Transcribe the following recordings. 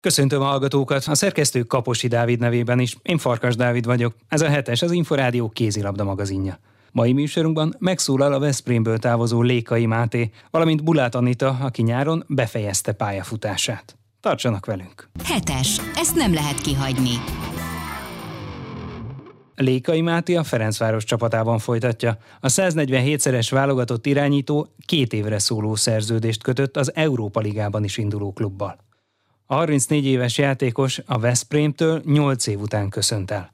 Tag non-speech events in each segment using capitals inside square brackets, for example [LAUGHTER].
Köszöntöm a hallgatókat, a szerkesztő Kaposi Dávid nevében is. Én Farkas Dávid vagyok. Ez a hetes, az Inforádió kézilabda magazinja. Mai műsorunkban megszólal a Veszprémből távozó Lékai Máté, valamint Bulát Anita, aki nyáron befejezte pályafutását. Tartsanak velünk! Hetes, ezt nem lehet kihagyni. Lékai Máté a Ferencváros csapatában folytatja. A 147-szeres válogatott irányító két évre szóló szerződést kötött az Európa Ligában is induló klubbal. A 34 éves játékos a Veszprémtől 8 év után köszönt el.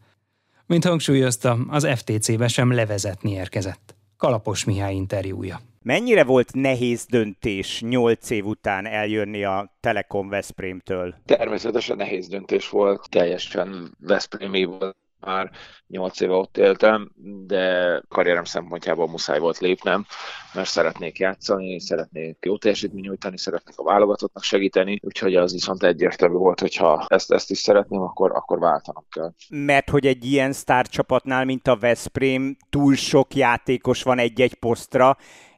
Mint hangsúlyozta, az FTC-be sem levezetni érkezett. Kalapos Mihály interjúja. Mennyire volt nehéz döntés 8 év után eljönni a Telekom Veszprémtől? Természetesen nehéz döntés volt, teljesen Veszprémi volt már 8 éve ott éltem, de karrierem szempontjából muszáj volt lépnem, mert szeretnék játszani, szeretnék jó teljesítmény nyújtani, szeretnék a válogatottnak segíteni, úgyhogy az viszont egyértelmű volt, hogy ha ezt, ezt is szeretném, akkor, akkor váltanom kell. Mert hogy egy ilyen sztárcsapatnál, mint a Veszprém, túl sok játékos van egy-egy posztra,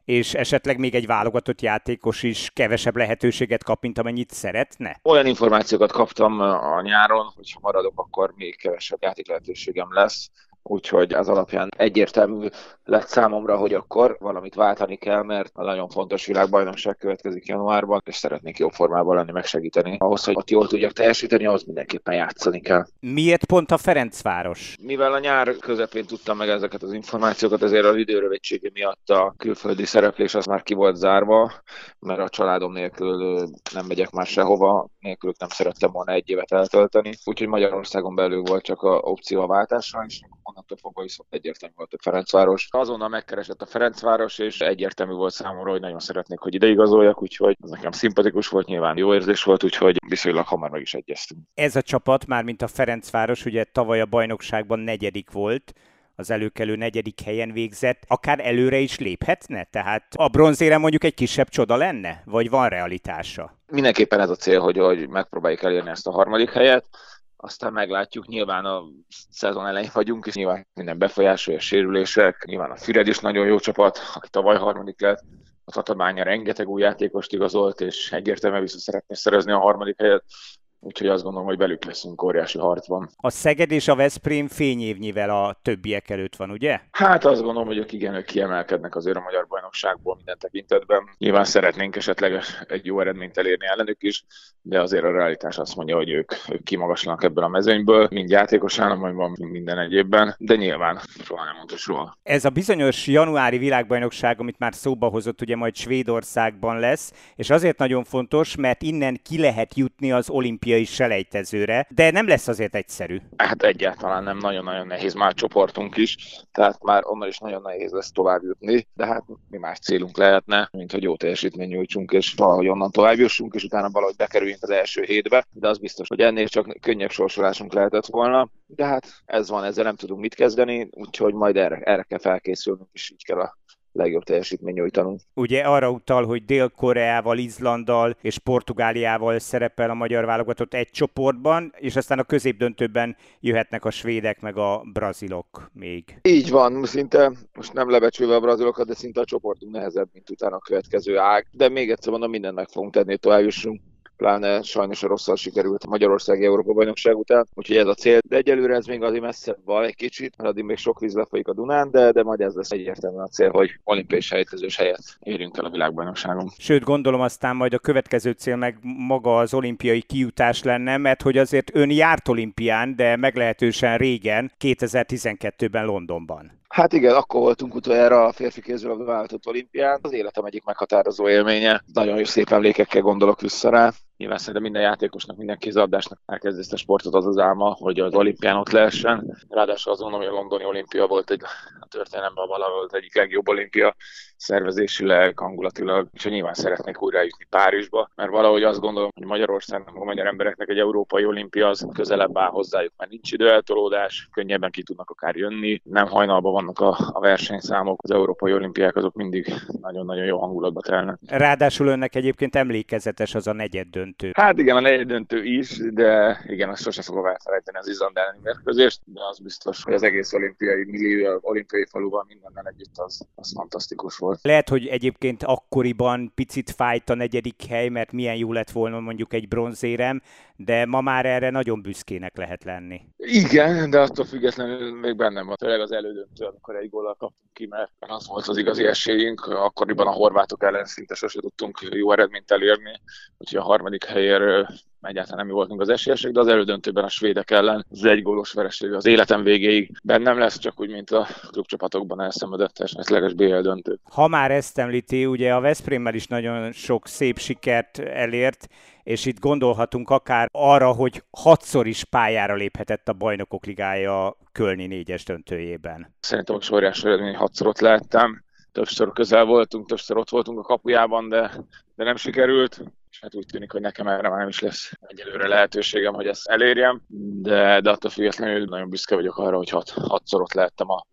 és esetleg még egy válogatott játékos is kevesebb lehetőséget kap, mint amennyit szeretne? Olyan információkat kaptam a nyáron, hogy ha maradok, akkor még kevesebb játék lehetőségem lesz úgyhogy az alapján egyértelmű lett számomra, hogy akkor valamit váltani kell, mert a nagyon fontos világbajnokság következik januárban, és szeretnék jó formában lenni, megsegíteni. Ahhoz, hogy ott jól tudjak teljesíteni, ahhoz mindenképpen játszani kell. Miért pont a Ferencváros? Mivel a nyár közepén tudtam meg ezeket az információkat, ezért az időrövidsége miatt a külföldi szereplés az már ki volt zárva, mert a családom nélkül nem megyek már sehova, nélkülük nem szerettem volna egy évet eltölteni. Úgyhogy Magyarországon belül volt csak a opció a váltásra, és onnantól fogva viszont egyértelmű volt a Ferencváros. Azonnal megkeresett a Ferencváros, és egyértelmű volt számomra, hogy nagyon szeretnék, hogy ideigazoljak, úgyhogy ez nekem szimpatikus volt, nyilván jó érzés volt, úgyhogy viszonylag hamar meg is egyeztünk. Ez a csapat, már mint a Ferencváros, ugye tavaly a bajnokságban negyedik volt, az előkelő negyedik helyen végzett, akár előre is léphetne? Tehát a bronzére mondjuk egy kisebb csoda lenne? Vagy van realitása? Mindenképpen ez a cél, hogy, hogy megpróbáljuk elérni ezt a harmadik helyet aztán meglátjuk, nyilván a szezon elején vagyunk, és nyilván minden befolyásolja, sérülések, nyilván a Füred is nagyon jó csapat, aki tavaly harmadik lett, a Tatabánya rengeteg új játékost igazolt, és egyértelműen vissza szeretné szerezni a harmadik helyet, úgyhogy azt gondolom, hogy velük leszünk óriási harcban. A Szeged és a Veszprém fényévnyivel a többiek előtt van, ugye? Hát azt gondolom, hogy ők igen, ők kiemelkednek azért a magyar bajnokságból minden tekintetben. Nyilván szeretnénk esetleg egy jó eredményt elérni ellenük is, de azért a realitás azt mondja, hogy ők, ők kimagaslanak ebből a mezőnyből, mind játékos állományban, minden egyébben, de nyilván soha nem mondta soha. Ez a bizonyos januári világbajnokság, amit már szóba hozott, ugye majd Svédországban lesz, és azért nagyon fontos, mert innen ki lehet jutni az olimpiai olimpiai selejtezőre, de nem lesz azért egyszerű. Hát egyáltalán nem, nagyon-nagyon nehéz már csoportunk is, tehát már onnan is nagyon nehéz lesz tovább jutni, de hát mi más célunk lehetne, mint hogy jó teljesítmény nyújtsunk, és valahogy onnan tovább jussunk, és utána valahogy bekerüljünk az első hétbe, de az biztos, hogy ennél csak könnyebb sorsolásunk lehetett volna, de hát ez van, ezzel nem tudunk mit kezdeni, úgyhogy majd erre, erre kell felkészülnünk, és így kell a legjobb teljesítmény nyújtanunk. Ugye arra utal, hogy Dél-Koreával, Izlanddal és Portugáliával szerepel a magyar válogatott egy csoportban, és aztán a középdöntőben jöhetnek a svédek meg a brazilok még. Így van, szinte most nem lebecsülve a brazilokat, de szinte a csoportunk nehezebb, mint utána a következő ág. De még egyszer mondom, mindent meg fogunk tenni, hogy tovább jussunk pláne sajnos a rosszal sikerült a Magyarországi Európa bajnokság után, úgyhogy ez a cél. De egyelőre ez még azért messze van egy kicsit, mert addig még sok víz lefolyik a Dunán, de, de majd ez lesz egyértelműen a cél, hogy olimpiai sejtezős helyet érjünk el a világbajnokságon. Sőt, gondolom aztán majd a következő cél meg maga az olimpiai kijutás lenne, mert hogy azért ön járt olimpián, de meglehetősen régen, 2012-ben Londonban. Hát igen, akkor voltunk utoljára a férfi kézilabda vállalatott olimpián. Az életem egyik meghatározó élménye. Nagyon jó szép emlékekkel gondolok vissza rá. Nyilván szerintem minden játékosnak, minden kézabdásnak elkezd ezt a sportot az az álma, hogy az olimpián ott lehessen. Ráadásul azt gondolom, hogy a londoni olimpia volt egy a történelemben valahol az egyik legjobb olimpia szervezésileg, hangulatilag, és nyilván szeretnék újra jutni Párizsba, mert valahogy azt gondolom, hogy Magyarországnak, a magyar embereknek egy európai olimpia az közelebb áll hozzájuk, mert nincs időeltolódás, könnyebben ki tudnak akár jönni, nem hajnalban vannak a, a versenyszámok, az európai olimpiák azok mindig nagyon-nagyon jó hangulatba telnek. Ráadásul önnek egyébként emlékezetes az a negyed. Hát igen, a negyed döntő is, de igen, azt sosem fogom elfelejteni az Izland elleni mérkőzést, de az biztos, hogy az egész olimpiai millió, olimpiai faluban mindennel együtt az, az fantasztikus volt. Lehet, hogy egyébként akkoriban picit fájt a negyedik hely, mert milyen jó lett volna mondjuk egy bronzérem, de ma már erre nagyon büszkének lehet lenni. Igen, de attól függetlenül még bennem van. Tényleg az elődöntő, amikor egy góllal kaptunk ki, mert az volt az igazi esélyünk. Akkoriban a horvátok ellen szinte sose tudtunk jó eredményt elérni, úgyhogy a harmadik helyér egyáltalán nem voltunk az esélyesek, de az elődöntőben a svédek ellen az egy gólos vereség az életem végéig bennem lesz, csak úgy, mint a klubcsapatokban elszenvedett esetleges BL döntő. Ha már ezt említi, ugye a Veszprémmel is nagyon sok szép sikert elért, és itt gondolhatunk akár arra, hogy hatszor is pályára léphetett a Bajnokok Ligája Kölni négyes döntőjében. Szerintem a óriási eredmény, hatszor ott lehettem, többször közel voltunk, többször ott voltunk a kapujában, de, de nem sikerült és hát úgy tűnik, hogy nekem erre már nem is lesz egyelőre lehetőségem, hogy ezt elérjem, de, de attól függetlenül nagyon büszke vagyok arra, hogy hat, hatszor ott lehettem a,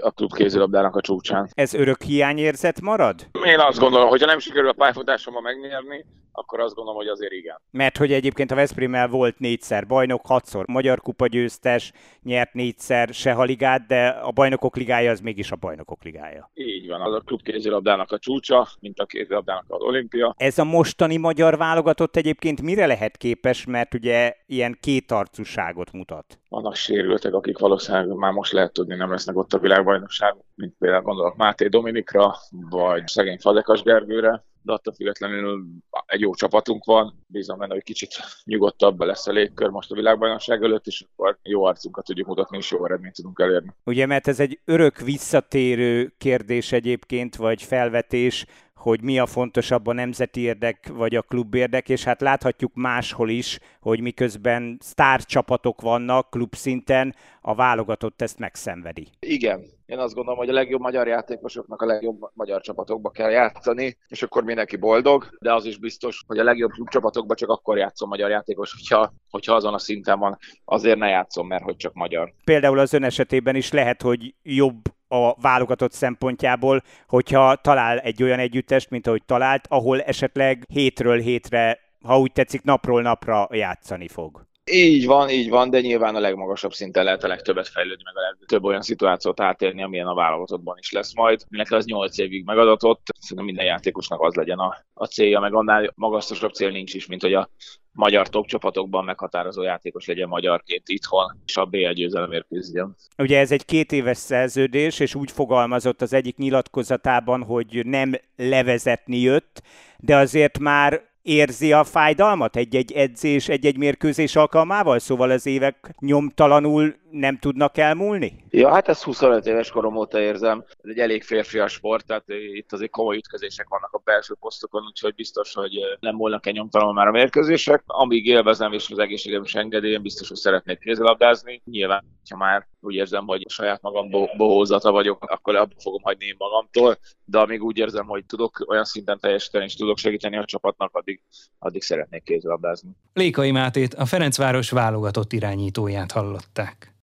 a klub kézilabdának a csúcsán. Ez örök hiányérzet marad? Én azt gondolom, hogy ha nem sikerül a pályafutásommal megnyerni, akkor azt gondolom, hogy azért igen. Mert hogy egyébként a Veszprémmel volt négyszer bajnok, hatszor magyar kupa győztes, nyert négyszer se ligát, de a bajnokok ligája az mégis a bajnokok ligája. Így van, az a klub kézilabdának a csúcsa, mint a kézilabdának az olimpia. Ez a mostani magyar válogatott egyébként mire lehet képes, mert ugye ilyen kétarcúságot mutat? Vannak sérültek, akik valószínűleg már most lehet tudni, nem lesznek ott a világbajnokság, mint például gondolok Máté Dominikra, vagy szegény Fazekas Gergőre, de attól függetlenül egy jó csapatunk van, bízom benne, hogy kicsit nyugodtabb lesz a légkör most a világbajnokság előtt, és akkor jó arcunkat tudjuk mutatni, és jó eredményt tudunk elérni. Ugye, mert ez egy örök visszatérő kérdés egyébként, vagy felvetés, hogy mi a fontosabb a nemzeti érdek vagy a klub érdek, és hát láthatjuk máshol is, hogy miközben sztárcsapatok vannak klub szinten, a válogatott ezt megszenvedi. Igen, én azt gondolom, hogy a legjobb magyar játékosoknak a legjobb magyar csapatokba kell játszani, és akkor mindenki boldog, de az is biztos, hogy a legjobb csapatokba csak akkor játszom magyar játékos, hogyha, hogyha azon a szinten van, azért ne játszom, mert hogy csak magyar. Például az ön esetében is lehet, hogy jobb a válogatott szempontjából, hogyha talál egy olyan együttest, mint ahogy talált, ahol esetleg hétről hétre, ha úgy tetszik, napról napra játszani fog. Így van, így van, de nyilván a legmagasabb szinten lehet a legtöbbet fejlődni, meg a legtöbb olyan szituációt átérni, amilyen a válogatottban is lesz majd. Mindenki az 8 évig megadatott, szerintem minden játékosnak az legyen a, a célja, meg annál magasztosabb cél nincs is, mint hogy a magyar top csapatokban meghatározó játékos legyen magyarként itthon, és a BL győzelemért küzdjön. Ugye ez egy két éves szerződés, és úgy fogalmazott az egyik nyilatkozatában, hogy nem levezetni jött, de azért már érzi a fájdalmat egy-egy edzés, egy-egy mérkőzés alkalmával? Szóval az évek nyomtalanul nem tudnak elmúlni? Ja, hát ezt 25 éves korom óta érzem. Ez egy elég férfias sport, tehát itt azért komoly ütközések vannak a belső posztokon, úgyhogy biztos, hogy nem múlnak el nyomtalanul már a mérkőzések. Amíg élvezem és az egészségem is engedélyem, biztos, hogy szeretnék kézilabdázni. Nyilván, ha már úgy érzem, hogy a saját magam bohózata vagyok, akkor abba fogom hagyni én magamtól, de amíg úgy érzem, hogy tudok olyan szinten teljesíteni és tudok segíteni a csapatnak, addig, addig szeretnék kézilabdázni. Lékai Mátét, a Ferencváros válogatott irányítóját hallották.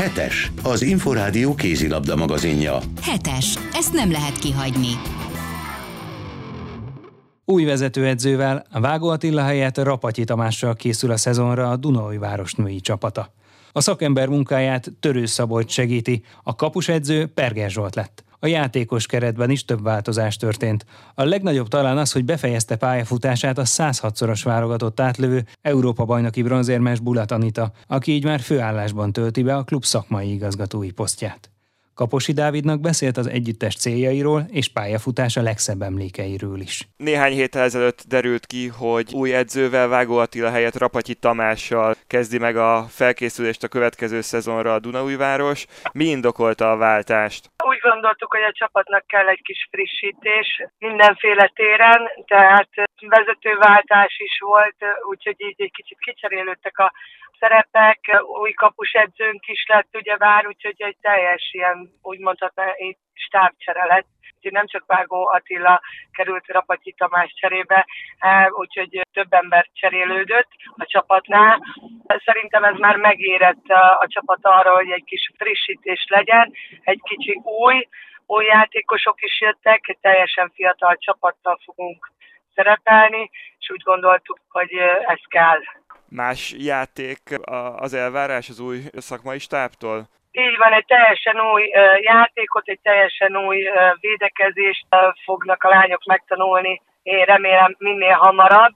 Hetes, az Inforádió kézilabda magazinja. Hetes, ezt nem lehet kihagyni. Új vezetőedzővel, Vágó Attila helyett Rapatyi Tamással készül a szezonra a Dunai Város női csapata. A szakember munkáját Törő Szabolcs segíti, a kapusedző Perger Zsolt lett. A játékos keretben is több változás történt. A legnagyobb talán az, hogy befejezte pályafutását a 106-szoros válogatott átlövő Európa bajnoki bronzérmes Bulat Anita, aki így már főállásban tölti be a klub szakmai igazgatói posztját. Kaposi Dávidnak beszélt az együttes céljairól és pályafutása legszebb emlékeiről is. Néhány héttel ezelőtt derült ki, hogy új edzővel Vágó Attila helyett Rapatyi Tamással kezdi meg a felkészülést a következő szezonra a Dunaújváros. Mi indokolta a váltást? Úgy gondoltuk, hogy a csapatnak kell egy kis frissítés mindenféle téren, tehát vezetőváltás is volt, úgyhogy így egy kicsit kicserélődtek a szerepek, új kapus edzőnk is lett ugye vár, úgyhogy egy teljes ilyen, úgy mondhatná, stábcsere lett. Nem csak Vágó Attila került Rapatyi Tamás cserébe, e, úgyhogy több ember cserélődött a csapatnál. Szerintem ez már megérett a csapat arra, hogy egy kis frissítés legyen, egy kicsi új, új játékosok is jöttek, egy teljesen fiatal csapattal fogunk szerepelni, és úgy gondoltuk, hogy ez kell más játék az elvárás az új szakmai stábtól? Így van, egy teljesen új játékot, egy teljesen új védekezést fognak a lányok megtanulni. Én remélem minél hamarabb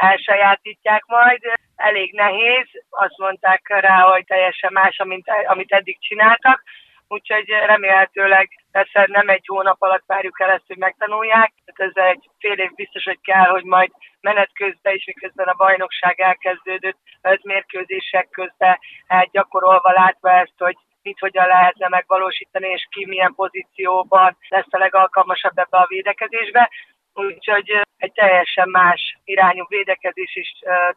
elsajátítják majd. elég nehéz. Azt mondták rá, hogy teljesen más, amit, amit eddig csináltak. Úgyhogy remélhetőleg persze nem egy hónap alatt várjuk el ezt, hogy megtanulják. Tehát ez egy fél év biztos, hogy kell, hogy majd menet közben is, miközben a bajnokság elkezdődött, az mérkőzések közben hát gyakorolva látva ezt, hogy mit hogyan lehetne megvalósítani, és ki milyen pozícióban lesz a legalkalmasabb ebbe a védekezésbe. Úgyhogy egy teljesen más irányú védekezés és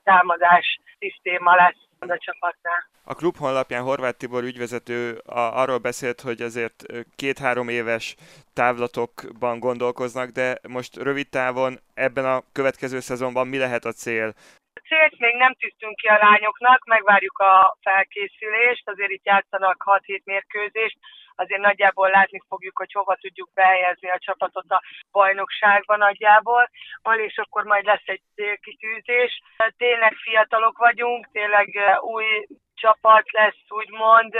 támadás szisztéma lesz a csapatnál. A klub honlapján Horváth Tibor ügyvezető arról beszélt, hogy azért két-három éves távlatokban gondolkoznak, de most rövid távon ebben a következő szezonban mi lehet a cél? célt még nem tűztünk ki a lányoknak, megvárjuk a felkészülést, azért itt játszanak 6-7 mérkőzést, azért nagyjából látni fogjuk, hogy hova tudjuk behelyezni a csapatot a bajnokságban nagyjából, és akkor majd lesz egy célkitűzés. Tényleg fiatalok vagyunk, tényleg új csapat lesz, úgymond,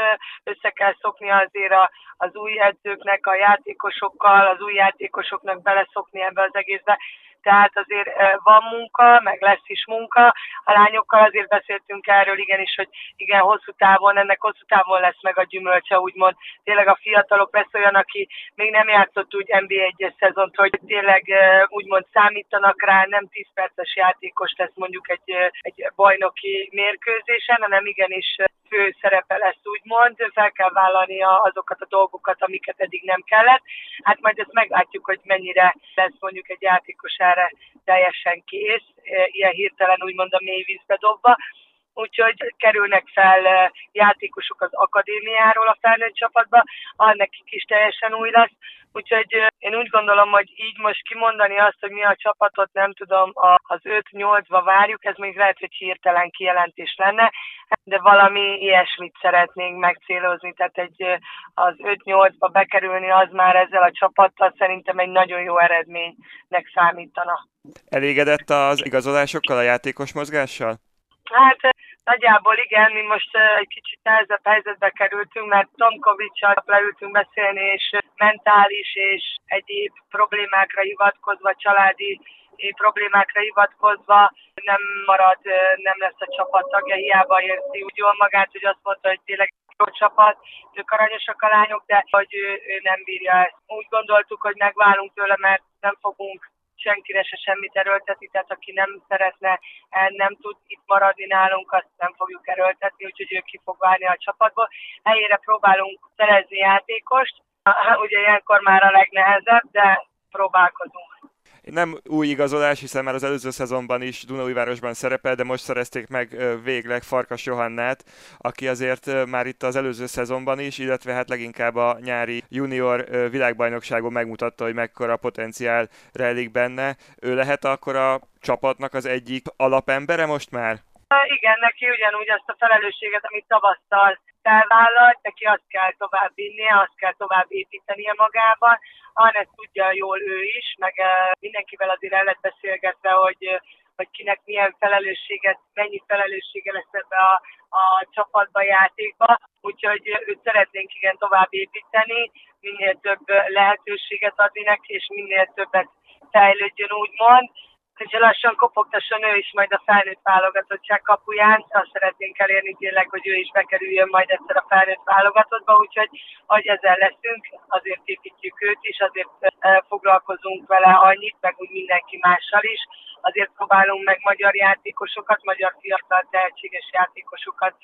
össze kell szokni azért a, az új edzőknek, a játékosokkal, az új játékosoknak beleszokni ebbe az egészbe tehát azért van munka, meg lesz is munka. A lányokkal azért beszéltünk erről igenis, hogy igen, hosszú távon, ennek hosszú távon lesz meg a gyümölcse, úgymond. Tényleg a fiatalok lesz olyan, aki még nem játszott úgy NBA egyes szezont, hogy tényleg úgymond számítanak rá, nem 10 perces játékos lesz mondjuk egy, egy bajnoki mérkőzésen, hanem igenis fő szerepe lesz, úgymond, fel kell vállalni azokat a dolgokat, amiket eddig nem kellett. Hát majd ezt meglátjuk, hogy mennyire lesz mondjuk egy játékos erre teljesen kész, ilyen hirtelen úgymond a mély vízbe dobva. Úgyhogy kerülnek fel játékosok az akadémiáról a felnőtt csapatba, nekik is teljesen új lesz. Úgyhogy én úgy gondolom, hogy így most kimondani azt, hogy mi a csapatot nem tudom, az 5-8-ba várjuk, ez még lehet, hogy hirtelen kijelentés lenne, de valami ilyesmit szeretnénk megcélozni, tehát egy, az 5-8-ba bekerülni az már ezzel a csapattal szerintem egy nagyon jó eredménynek számítana. Elégedett az igazolásokkal, a játékos mozgással? Hát nagyjából igen, mi most egy kicsit nehezebb helyzetbe kerültünk, mert Tomkovicsal leültünk beszélni, és mentális és egyéb problémákra hivatkozva, családi problémákra hivatkozva nem marad, nem lesz a csapat tagja, hiába érzi úgy jól magát, hogy azt mondta, hogy tényleg jó csapat, ők aranyosak a lányok, de hogy ő, ő nem bírja ezt. Úgy gondoltuk, hogy megválunk tőle, mert nem fogunk senkire se semmit erőltetni, tehát aki nem szeretne, eh, nem tud itt maradni nálunk, azt nem fogjuk erőltetni, úgyhogy ő ki fog válni a csapatból. Helyére próbálunk szerezni játékost, [LAUGHS] ugye ilyenkor már a legnehezebb, de próbálkozunk. Nem új igazolás, hiszen már az előző szezonban is Dunaújvárosban szerepel, de most szerezték meg végleg Farkas Johannát, aki azért már itt az előző szezonban is, illetve hát leginkább a nyári junior világbajnokságon megmutatta, hogy mekkora potenciál rejlik benne. Ő lehet akkor a csapatnak az egyik alapembere most már? Igen, neki ugyanúgy azt a felelősséget, amit tavasztal felvállalt, neki azt kell tovább vinnie, azt kell tovább építenie magában. Anne tudja jól ő is, meg mindenkivel azért el lett beszélgetve, hogy hogy kinek milyen felelősséget, mennyi felelőssége lesz ebbe a, a csapatba, játékba. Úgyhogy őt szeretnénk igen tovább építeni, minél több lehetőséget adni neki, és minél többet fejlődjön úgymond hogy lassan kopogtasson ő is majd a felnőtt válogatottság kapuján. Azt szeretnénk elérni tényleg, hogy ő is bekerüljön majd egyszer a felnőtt válogatottba, úgyhogy hogy ezzel leszünk, azért építjük őt is, azért foglalkozunk vele annyit, meg úgy mindenki mással is. Azért próbálunk meg magyar játékosokat, magyar fiatal tehetséges játékosokat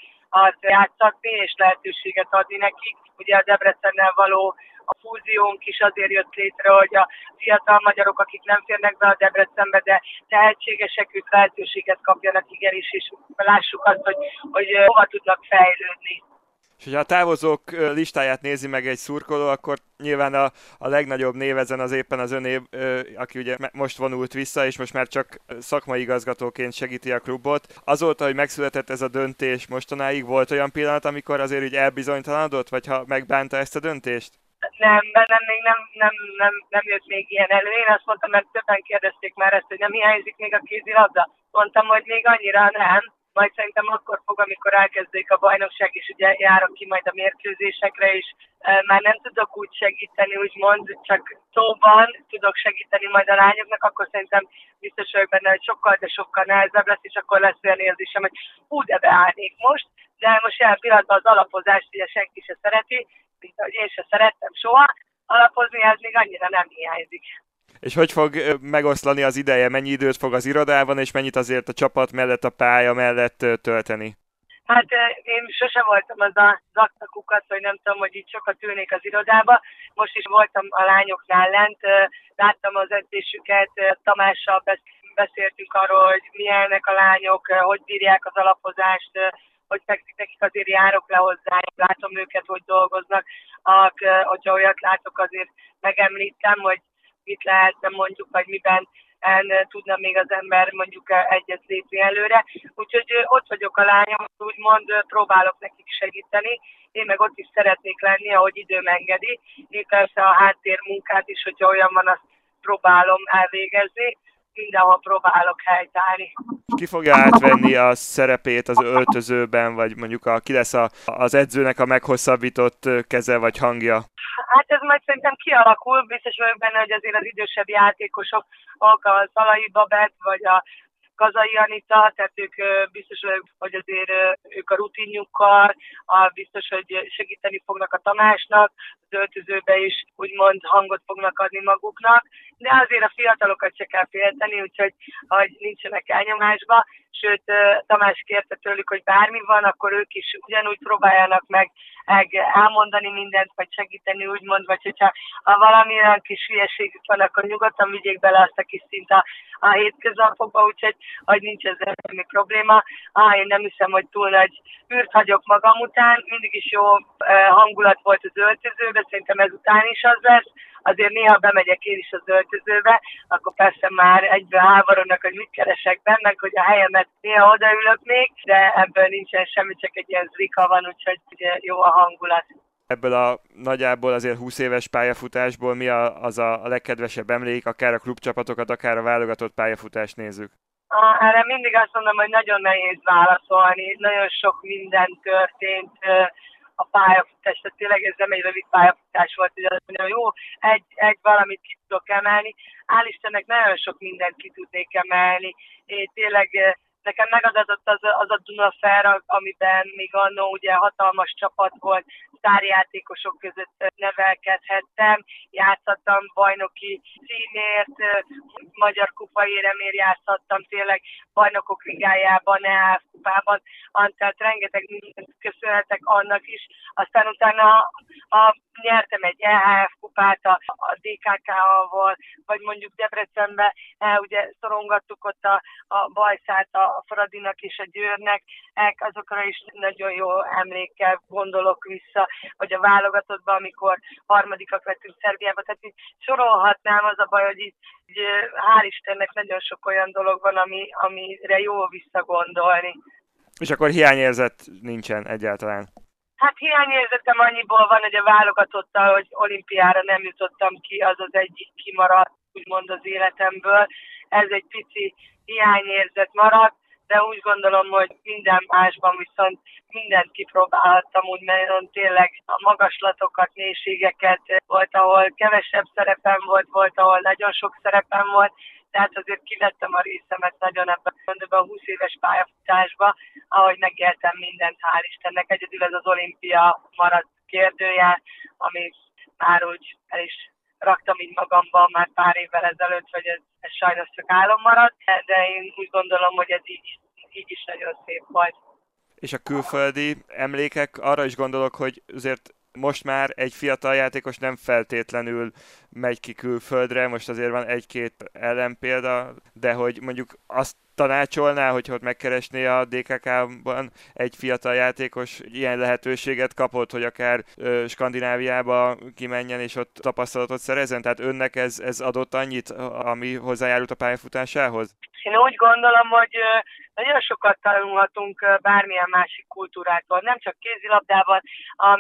játszatni, és lehetőséget adni nekik. Ugye a Debrecennel való a fúziónk is azért jött létre, hogy a fiatal magyarok, akik nem férnek be a Debrecenbe, de tehetségesek, ők lehetőséget kapjanak igenis, és lássuk azt, hogy, hogy hova tudnak fejlődni. És hogyha a távozók listáját nézi meg egy szurkoló, akkor nyilván a, a legnagyobb név ezen az éppen az öné, aki ugye most vonult vissza, és most már csak szakmai igazgatóként segíti a klubot. Azóta, hogy megszületett ez a döntés mostanáig, volt olyan pillanat, amikor azért úgy elbizonytalanodott, vagy ha megbánta ezt a döntést? Nem, bennem még nem, nem, nem, nem jött még ilyen elő. Én azt mondtam, mert többen kérdezték már ezt, hogy nem hiányzik még a kézilabda. Mondtam, hogy még annyira nem, majd szerintem akkor fog, amikor elkezdődik a bajnokság, és ugye járok ki majd a mérkőzésekre, és már nem tudok úgy segíteni, úgymond, csak szóban tudok segíteni majd a lányoknak, akkor szerintem biztos vagyok benne, hogy sokkal, de sokkal nehezebb lesz, és akkor lesz olyan érzésem, hogy hú, de beállnék most, de most jelen pillanatban az alapozást ugye senki se szereti, mint ahogy én se szerettem soha, alapozni ez még annyira nem hiányzik. És hogy fog megoszlani az ideje? Mennyi időt fog az irodában, és mennyit azért a csapat mellett, a pálya mellett tölteni? Hát én sose voltam az a zaktakukat, hogy nem tudom, hogy itt sokat ülnék az irodába. Most is voltam a lányoknál lent, láttam az edzésüket, Tamással beszéltünk arról, hogy milyenek a lányok, hogy bírják az alapozást, hogy nekik azért járok le hozzá, látom őket, hogy dolgoznak, hogyha olyat látok, azért megemlítem, hogy mit lehetne mondjuk, vagy miben tudna még az ember mondjuk egyet lépni előre. Úgyhogy ott vagyok a lányom, úgymond próbálok nekik segíteni. Én meg ott is szeretnék lenni, ahogy időm engedi. Én persze a háttér munkát is, hogyha olyan van, azt próbálom elvégezni mindenhol próbálok helytállni. Ki fogja átvenni a szerepét az öltözőben, vagy mondjuk a, ki lesz a, az edzőnek a meghosszabbított keze vagy hangja? Hát ez majd szerintem kialakul, biztos vagyok benne, hogy azért az idősebb játékosok, a Szalai Babett, vagy a Kazai Anita, tehát ők biztos, hogy azért ők a rutinjukkal, a biztos, hogy segíteni fognak a Tamásnak, az öltözőbe is úgymond hangot fognak adni maguknak, de azért a fiatalokat se kell félteni, úgyhogy hogy nincsenek elnyomásba, sőt Tamás kérte tőlük, hogy bármi van, akkor ők is ugyanúgy próbáljanak meg, meg elmondani mindent, vagy segíteni úgymond, vagy hogyha ha valamilyen kis hülyeségük van, akkor nyugodtan vigyék bele azt a kis szint a, a hétköznapokba, úgyhogy hogy nincs ezzel semmi probléma. Ah, én nem hiszem, hogy túl nagy űrt hagyok magam után, mindig is jó hangulat volt az öltözőben, szerintem ezután is az lesz, azért néha bemegyek én is az öltözőbe, akkor persze már egybe háborodnak, hogy mit keresek benne, hogy a helyemet néha odaülök még, de ebből nincsen semmi, csak egy ilyen zrika van, úgyhogy ugye jó a hangulat. Ebből a nagyjából azért 20 éves pályafutásból mi a, az a legkedvesebb emlék, akár a klubcsapatokat, akár a válogatott pályafutást nézzük? Erre mindig azt mondom, hogy nagyon nehéz válaszolni, nagyon sok minden történt, a pályafutás, tehát tényleg ez nem egy rövid pályafutás volt, hogy azt mondjam, jó, egy, egy valamit ki tudok emelni. Hál' Istennek nagyon sok mindent ki tudnék emelni. Én tényleg nekem megadatott az, az a Dunafer, amiben még annó ugye hatalmas csapat volt, sztárjátékosok között nevelkedhettem, játszottam bajnoki címért, magyar kupa éremért játszottam, tényleg bajnokok ligájában, EHF kupában, tehát rengeteg mindent köszönhetek annak is. Aztán utána a, a nyertem egy EHF kupát a, a DKK-val, vagy mondjuk Debrecenbe, eh, ugye szorongattuk ott a, a bajszát a Fradinak és a Győrnek, azokra is nagyon jó emlékkel gondolok vissza, vagy a válogatottban, amikor harmadikak lettünk Szerbiába, tehát így sorolhatnám, az a baj, hogy így, így hál' Istennek nagyon sok olyan dolog van, ami, amire jó visszagondolni. És akkor hiányérzet nincsen egyáltalán? Hát hiányérzetem annyiból van, hogy a válogatottal, hogy olimpiára nem jutottam ki, az az egyik kimaradt, úgymond az életemből. Ez egy pici hiányérzet maradt, de úgy gondolom, hogy minden másban viszont mindent kipróbálhattam, úgy nagyon tényleg a magaslatokat, mélységeket volt, ahol kevesebb szerepem volt, volt, ahol nagyon sok szerepem volt, tehát azért kivettem a részemet nagyon ebben a 20 éves pályafutásba, ahogy megéltem mindent, hál' Istennek. Egyedül ez az olimpia maradt kérdője, ami már úgy el is raktam így magamban már pár évvel ezelőtt, hogy ez, ez sajnos csak álom maradt, de én úgy gondolom, hogy ez így, így is nagyon szép volt. És a külföldi emlékek, arra is gondolok, hogy azért most már egy fiatal játékos nem feltétlenül megy ki külföldre, most azért van egy-két ellenpélda, de hogy mondjuk azt tanácsolná, hogy ott megkeresné a DKK-ban egy fiatal játékos ilyen lehetőséget kapott, hogy akár ö, Skandináviába kimenjen és ott tapasztalatot szerezzen? Tehát önnek ez, ez adott annyit, ami hozzájárult a pályafutásához? Én úgy gondolom, hogy nagyon sokat tanulhatunk bármilyen másik kultúrától, nem csak kézilabdában,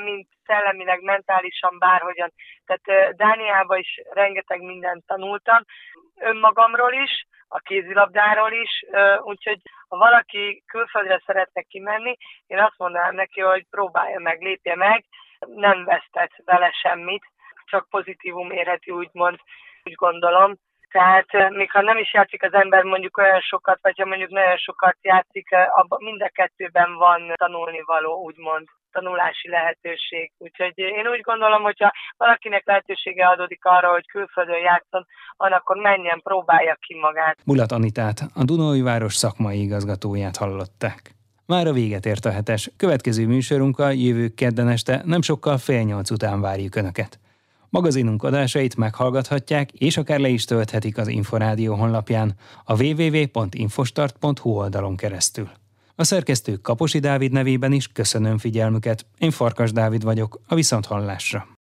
mint szellemileg, mentálisan, bárhogyan. Tehát Dániában is rengeteg mindent tanultam. önmagamról is, a kézilabdáról is, úgyhogy ha valaki külföldre szeretne kimenni, én azt mondanám neki, hogy próbálja meg, lépje meg, nem vesztett vele semmit, csak pozitívum érheti, úgymond, úgy gondolom. Tehát még ha nem is játszik az ember mondjuk olyan sokat, vagy ha mondjuk nagyon sokat játszik, abban mind a kettőben van tanulnivaló, úgymond tanulási lehetőség. Úgyhogy én úgy gondolom, hogyha valakinek lehetősége adódik arra, hogy külföldön játszon, akkor menjen, próbálja ki magát. Mulat Anitát, a Dunói Város szakmai igazgatóját hallották. Már a véget ért a hetes. Következő műsorunkkal jövő kedden este nem sokkal fél nyolc után várjuk Önöket. Magazinunk adásait meghallgathatják, és akár le is tölthetik az Inforádió honlapján a www.infostart.hu oldalon keresztül. A szerkesztő Kaposi Dávid nevében is köszönöm figyelmüket. Én Farkas Dávid vagyok, a Viszonthallásra.